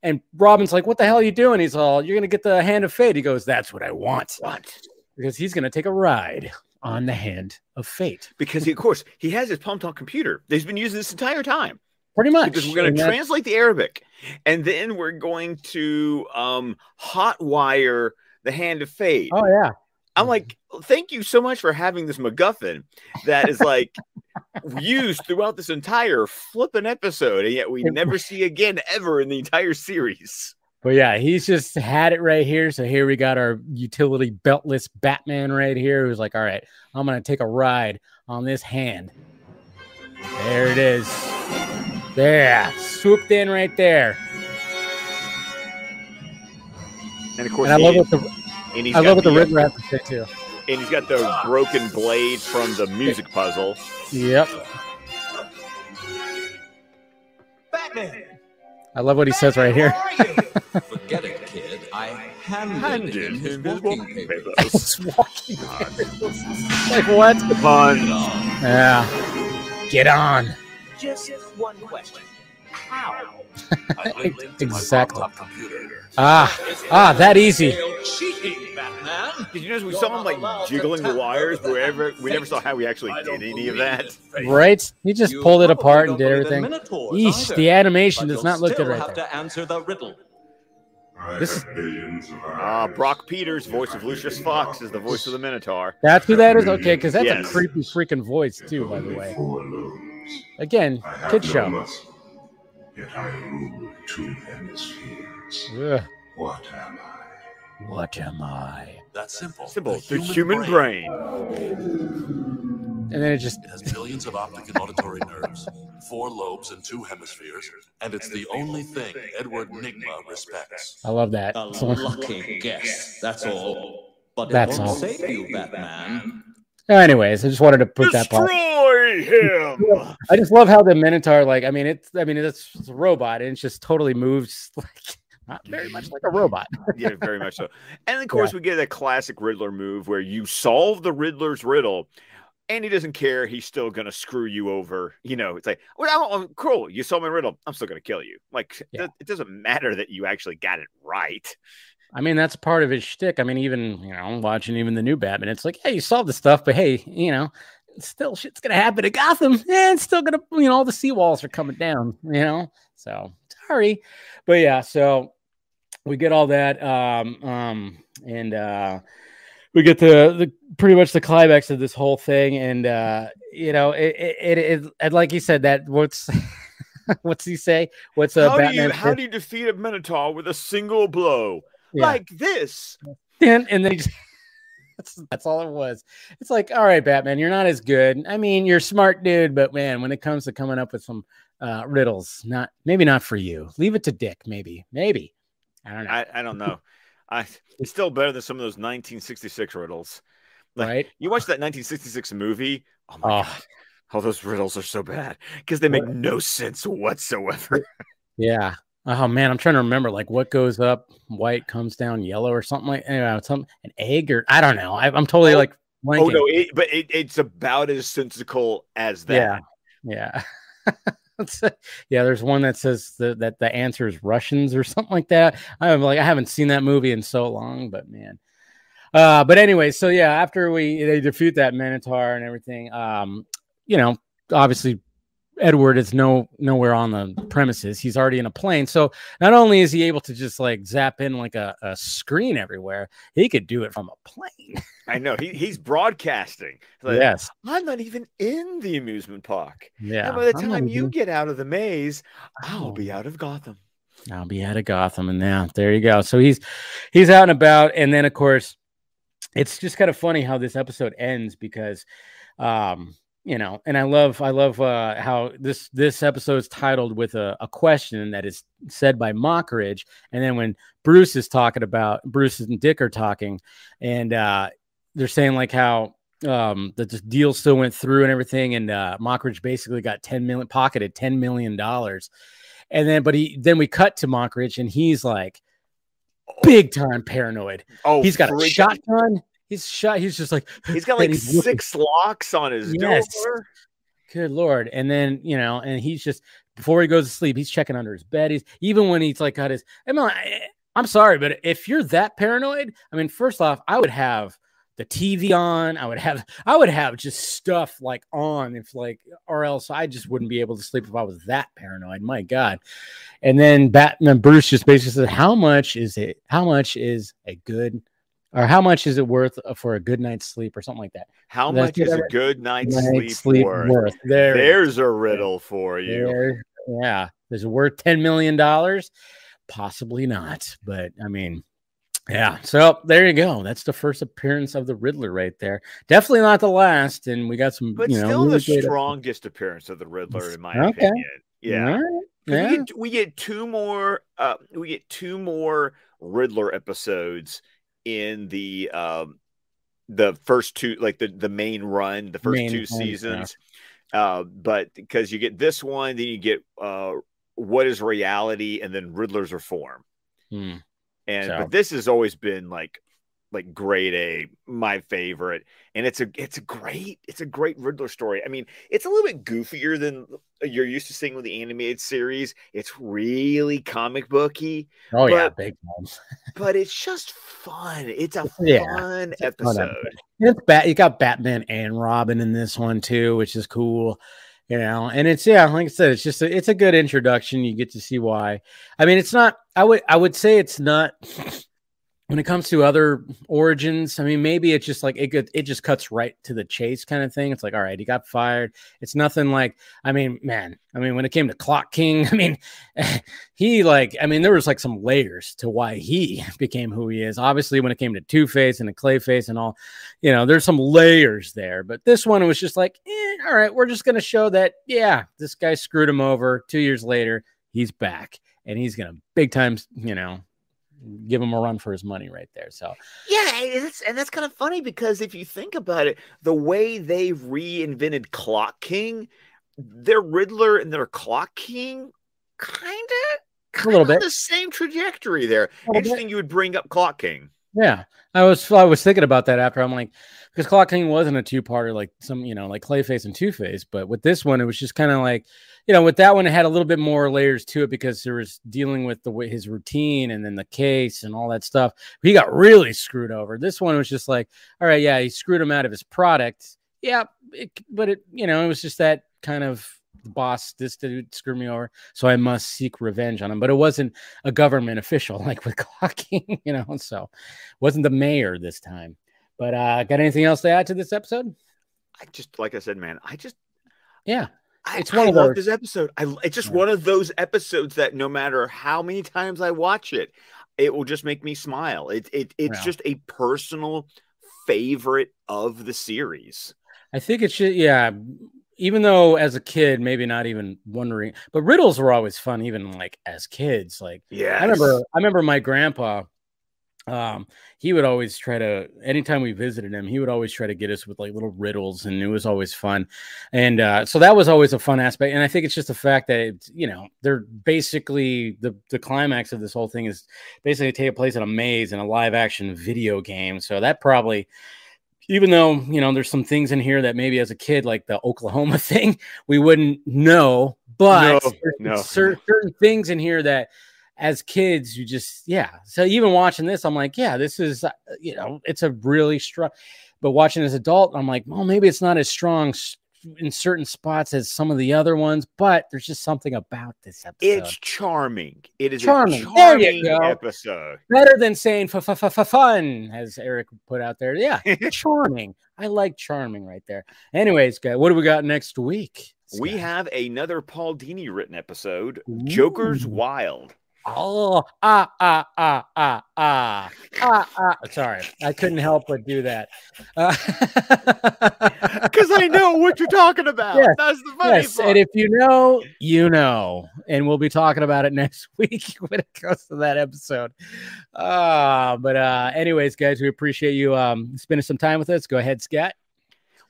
and Robin's like, "What the hell are you doing?" He's all, "You're gonna get the hand of fate." He goes, "That's what I want." What? Because he's gonna take a ride on the hand of fate. Because he, of course he has his palm on computer that he's been using this entire time. Pretty much. Because we're going to translate the Arabic, and then we're going to um, hot wire the hand of fate. Oh yeah. I'm like, thank you so much for having this MacGuffin that is like used throughout this entire flipping episode, and yet we never see again ever in the entire series. But yeah, he's just had it right here. So here we got our utility beltless Batman right here who's like, all right, I'm going to take a ride on this hand. There it is. There, swooped in right there. And of course, And I he- love what the and he's I got love what the the, uh, Riddler has to say too. and he's got the broken blade from the music puzzle. Yep. Batman! I love what he says right here. Forget it, kid. I handed, Handed him his him his walking walking papers. papers. It's like what? Fun. Yeah. Get on. Just one question. How? Exactly. Ah, ah, that easy. Did you notice we saw him like jiggling the wires? Wherever we never saw how he actually did any of that. Right? He just You pulled it apart and did everything. Minotaurs Eesh, either, the animation does not look good still right have there. to answer the riddle. This- billions of Ah. Brock Peters, voice of Lucius Fox, is the voice of the Minotaur. That's who that is? Okay, because that's Yes. a creepy freaking voice, too, by the Only way. Four lobes. Again, I have kid no show. muscle, yet I rule two hemispheres. Ugh, What am I? what am I? That's simple. Simple. the human brain. And then it just, It has billions of optic and auditory nerves, four lobes and two hemispheres, and it's the only thing Edward Nygma respects. I love that. A So- lucky guess, that's all. But it That's won't all. save you, Batman. anyways, I just wanted to put that part. Destroy him. I just love how the Minotaur, like, I mean, it's, I mean, it's, it's a robot and it just totally moves like not very much like a robot. yeah, very much so. And of course, we get a classic Riddler move where you solve the Riddler's riddle, and he doesn't care. He's still gonna screw you over. You know, it's like, well, I'm, I'm cool. You solved my riddle. I'm still gonna kill you. Like, Yeah. it- it doesn't matter that you actually got it right. I mean, that's part of his shtick. I mean, even you know, watching even the new Batman, it's like, hey, you solved the stuff, but hey, you know, still shit's gonna happen to Gotham. Yeah, it's still gonna, you know, all the seawalls are coming down, you know. So sorry, but yeah, so we get all that, um, um, and uh, we get the the pretty much the climax of this whole thing, and uh, you know, it it, it, it and like you said, that what's what's he say? What's uh, how do you Batman? how do you defeat a Minotaur with a single blow Yeah. like this? and, and they just, that's, that's all it was. It's like, all right, Batman, you're not as good. I mean, you're a smart dude, but man, when it comes to coming up with some uh, riddles, not maybe not for you. Leave it to Dick, maybe, maybe. I don't know, I, I don't know. I it's still better than some of those 1966 riddles. Like, right? You watch that 1966 movie? Oh my Oh. god. Oh, those riddles are so bad because they make no sense whatsoever. Yeah. Oh man, I'm trying to remember like what goes up white comes down yellow or something like anyway, some an egg or I don't know. I, I'm totally Oh, like Oh no, it, but it, it's about as sensical as that. Yeah. Yeah. Yeah, there's one that says the, that the answer is Russians or something like that. I'm like, I haven't seen that movie in so long, but man. Uh, but anyway, so yeah, after we they defeat that Minotaur and everything, um, you know, obviously Edward is no nowhere on the premises. He's already in a plane. So not only is he able to just like zap in like a, a screen everywhere, he could do it from a plane. I know he, he's broadcasting. Like, yes. I'm not even in the amusement park. Yeah. and by the I'm time you even- get out of the maze, I'll Oh. be out of Gotham. I'll be out of Gotham, and now there you go. So he's he's out and about, and then of course, it's just kind of funny how this episode ends because, um, you know, and I love I love uh, how this this episode is titled with a, a question that is said by Mockridge, and then when Bruce is talking about Bruce and Dick are talking, and uh, they're saying like how um that the deal still went through and everything, and uh Mockridge basically got 10 million pocketed 10 million dollars. And then but he then we cut to Mockridge and he's like big time paranoid. Oh, he's got a shotgun. He's shot. He's just like He's got like he's looking- six locks on his Yes. door. Good lord. And then, you know, and he's just before he goes to sleep, he's checking under his bed. He's even when he's like got his I mean, I, I'm sorry, but if you're that paranoid, I mean, first off, I would have the TV on. I would have I would have just stuff like on if like or else I just wouldn't be able to sleep if I was that paranoid. My God. And then Batman Bruce just basically said, How much is it? How much is a good or how much is it worth for a good night's sleep or something like that? How That's much is a good night's Night's sleep, sleep worth? worth. There. There's a riddle for you. There, yeah, is it worth ten million dollars? Possibly not, but I mean, yeah. So there you go. That's the first appearance of the Riddler right there. Definitely not the last, and we got some, But you know, still really the strongest appearance of the Riddler, in my Okay. opinion. Yeah. Right. Yeah. We, get, we get two more uh we get two more Riddler episodes in the um the first two like the the main run, the first Main two run, yeah. seasons. Uh but because you get this one, then you get uh what is reality and then Riddler's reform. Hmm. And So- but this has always been like like grade A, my favorite. And it's a it's a great it's a great Riddler story. I mean, it's a little bit goofier than you're used to seeing with the animated series. It's really comic booky, Oh yeah, but- big time. but it's just fun. It's a Yeah, fun fun episode. It's bat. You got Batman and Robin in this one too, which is cool. You know, and it's yeah, like I said, it's just a, it's a good introduction. You get to see why. I mean, it's not. I would I would say it's not. When it comes to other origins, I mean, maybe it's just like it could, it just cuts right to the chase kind of thing. It's like, all right, he got fired. It's nothing like, I mean, man, I mean, when it came to Clock King, I mean, he like, I mean, there was like some layers to why he became who he is. Obviously, when it came to Two Face and the Clayface and all, you know, there's some layers there. But this one was just like, eh, all right, we're just gonna show that, yeah, this guy screwed him over. Two years later, he's back and he's gonna big time, you know, give him a run for his money right there. So Yeah, and that's and that's kind of funny because if you think about it, the way they reinvented Clock King, their Riddler and their Clock King kind of A little bit. the same trajectory there. little bit. Interesting you would bring up Clock King. Yeah, I was I was thinking about that after I'm like because Clock King wasn't a two parter like some you know like Clayface and Two Face, but with this one it was just kind of like you know with that one it had a little bit more layers to it because there was dealing with the way his routine and then the case and all that stuff. He got really screwed over. This one was just like all right, yeah, he screwed him out of his product. Yeah, it, but it you know it was just that kind of boss this dude screwed me over so i must seek revenge on him but it wasn't a government official like with Clock King, you know so wasn't the mayor this time. But uh got anything else to add to this episode? I just like I said, man, I just Yeah. I, It's one I of love those- this episode. I it's just Yeah. one of those episodes that no matter how many times I watch it, it will just make me smile. It it it's Yeah. just a personal favorite of the series. I think it should yeah. Even though as a kid, maybe not even wondering, but riddles were always fun, even like as kids. Like Yeah, I remember I remember my grandpa um he would always try to anytime we visited him he would always try to get us with like little riddles and it was always fun and uh so that was always a fun aspect and i think it's just the fact that it's you know they're basically the the climax of this whole thing is basically take place in a maze in a live action video game so that probably even though you know there's some things in here that maybe as a kid like the oklahoma thing we wouldn't know but No, there's no. cer- certain things in here that as kids you just yeah so even watching this i'm like yeah this is uh, you know it's a really strong but watching as adult i'm like well maybe it's not as strong in certain spots as some of the other ones but there's just something about this episode it's charming. It is Charming. a There you charming episode. better than saying fun as eric put out there yeah charming i like charming right there anyways guys what do we got next week We have another Paul Dini written episode, Joker's Wild. Oh, ah, ah, ah, ah, ah, ah, ah. Sorry, I couldn't help but do that. Uh, Because I know what you're talking about. Yes, That's the funny yes, part. and if you know, you know, and we'll be talking about it next week when it comes to that episode. Uh, but uh, anyways, guys, we appreciate you um spending some time with us. Go ahead, Scott.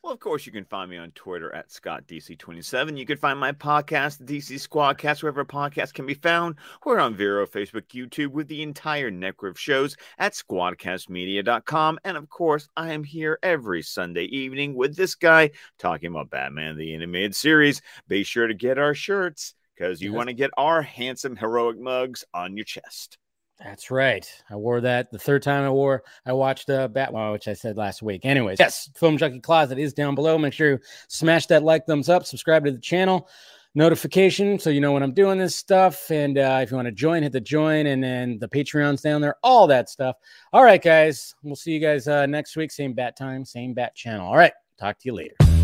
Well, of course, you can find me on Twitter at ScottDC27. You can find my podcast, DC Squadcast, wherever podcasts can be found. We're on Vero, Facebook, YouTube, with the entire network of shows at squadcastmedia.com. And of course, I am here every Sunday evening with this guy talking about Batman the Animated Series. Be sure to get our shirts because you Yes. want to get our handsome heroic mugs on your chest. That's right. I wore that the third time I wore. I watched uh, Batman, which I said last week. Anyways, yes, Film Junkie Closet is down below. Make sure you smash that like, thumbs up, subscribe to the channel, notification so you know when I'm doing this stuff. And uh, if you want to join, hit the join, and then the Patreon's down there, all that stuff. All right, guys, we'll see you guys uh, next week. Same bat time, same bat channel. All right, talk to you later.